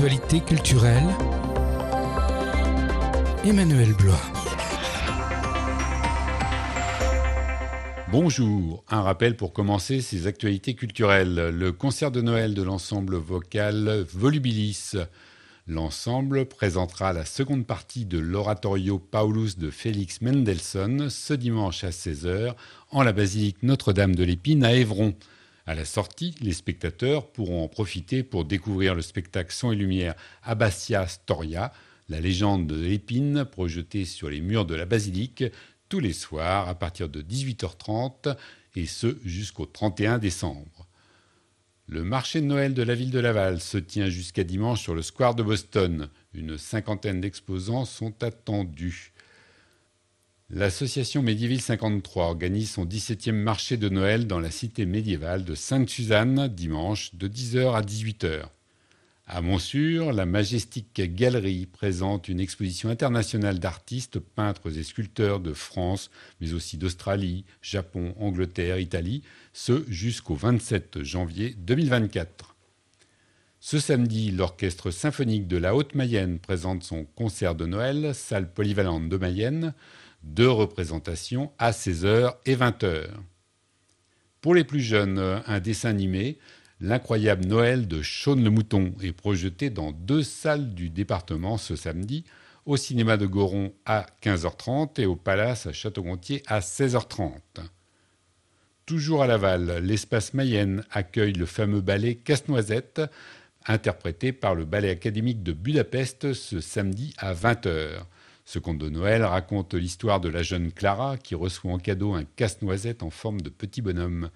L'actualité culturelle. Emmanuel Blois. Bonjour, un rappel pour commencer ces actualités culturelles. Le concert de Noël de l'ensemble vocal Volubilis. L'ensemble présentera la seconde partie de l'oratorio Paulus de Félix Mendelssohn ce dimanche à 16h en la basilique Notre-Dame de l'Épine à Évron. À la sortie, les spectateurs pourront en profiter pour découvrir le spectacle Son et Lumière Abbastia Storia, la légende de l'épine projetée sur les murs de la basilique tous les soirs à partir de 18h30 et ce jusqu'au 31 décembre. Le marché de Noël de la ville de Laval se tient jusqu'à dimanche sur le square de Boston. Une cinquantaine d'exposants sont attendus. L'association Médiéville 53 organise son 17e marché de Noël dans la cité médiévale de Sainte-Suzanne dimanche de 10h à 18h. À Montsûr, la Majestic Galerie présente une exposition internationale d'artistes, peintres et sculpteurs de France, mais aussi d'Australie, Japon, Angleterre, Italie, ce jusqu'au 27 janvier 2024. Ce samedi, l'Orchestre symphonique de la Haute-Mayenne présente son concert de Noël, salle polyvalente de Mayenne, deux représentations à 16h et 20h. Pour les plus jeunes, un dessin animé, L'incroyable Noël de Shaun le Mouton est projeté dans deux salles du département ce samedi, au cinéma de Goron à 15h30 et au Palace à Château-Gontier à 16h30. Toujours à Laval, l'espace Mayenne accueille le fameux ballet Casse-Noisette, interprété par le Ballet académique de Budapest ce samedi à 20h. Ce conte de Noël raconte l'histoire de la jeune Clara qui reçoit en cadeau un casse-noisette en forme de petit bonhomme.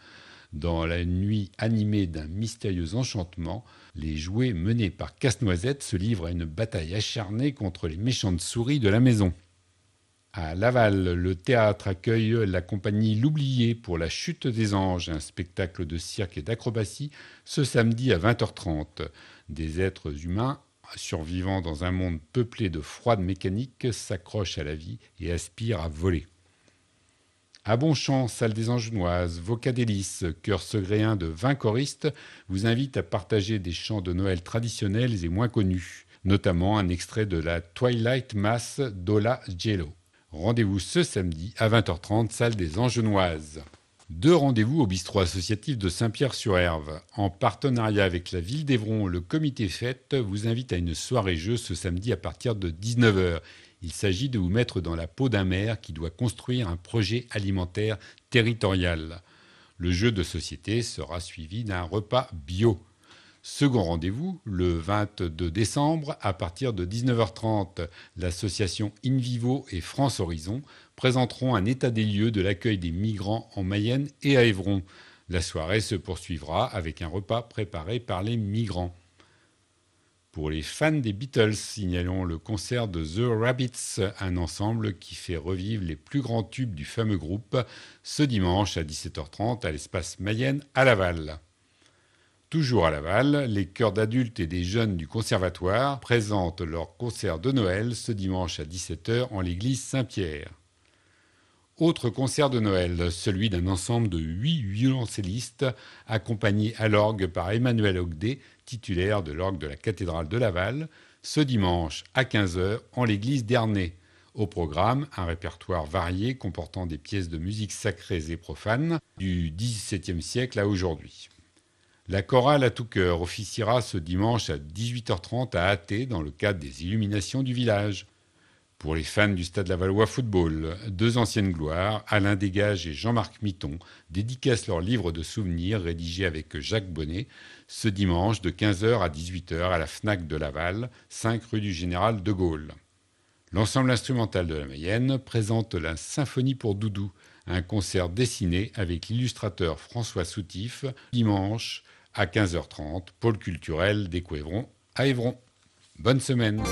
Dans la nuit animée d'un mystérieux enchantement, les jouets menés par Casse-Noisette se livrent à une bataille acharnée contre les méchantes souris de la maison. À Laval, le théâtre accueille la compagnie L'Oublié pour la chute des anges, un spectacle de cirque et d'acrobatie, ce samedi à 20h30. Des êtres humains survivant dans un monde peuplé de froide mécanique s'accrochent à la vie et aspirent à voler. À Bonchamp, salle des Angenoises, Vocadélis, chœur segréen de 20 choristes, vous invite à partager des chants de Noël traditionnels et moins connus, notamment un extrait de la Twilight Mass d'Ola Jello. Rendez-vous ce samedi à 20h30, salle des Angenoises. Deux rendez-vous au bistrot associatif de Saint-Pierre-sur-Herve. En partenariat avec la ville d'Evron, le comité fête vous invite à une soirée jeu ce samedi à partir de 19h. Il s'agit de vous mettre dans la peau d'un maire qui doit construire un projet alimentaire territorial. Le jeu de société sera suivi d'un repas bio. Second rendez-vous, le 22 décembre, à partir de 19h30, l'association InVivo et France Horizon présenteront un état des lieux de l'accueil des migrants en Mayenne et à Évron. La soirée se poursuivra avec un repas préparé par les migrants. Pour les fans des Beatles, signalons le concert de The Rabbits, un ensemble qui fait revivre les plus grands tubes du fameux groupe, ce dimanche à 17h30 à l'espace Mayenne à Laval. Toujours à Laval, les chœurs d'adultes et des jeunes du conservatoire présentent leur concert de Noël ce dimanche à 17h en l'église Saint-Pierre. Autre concert de Noël, celui d'un ensemble de huit violoncellistes, accompagnés à l'orgue par Emmanuel Ogdet, titulaire de l'orgue de la cathédrale de Laval, ce dimanche à 15h en l'église d'Ernay. Au programme, un répertoire varié comportant des pièces de musique sacrées et profanes du XVIIe siècle à aujourd'hui. La chorale à tout cœur officiera ce dimanche à 18h30 à Athée dans le cadre des illuminations du village. Pour les fans du Stade Lavallois Football, deux anciennes gloires, Alain Dégage et Jean-Marc Mitton, dédicacent leur livre de souvenirs rédigé avec Jacques Bonnet ce dimanche de 15h à 18h à la FNAC de Laval, 5 rue du Général de Gaulle. L'ensemble instrumental de la Mayenne présente la Symphonie pour Doudou, un concert dessiné avec l'illustrateur François Soutif, dimanche à 15h30, pôle culturel des à Évron. Bonne semaine.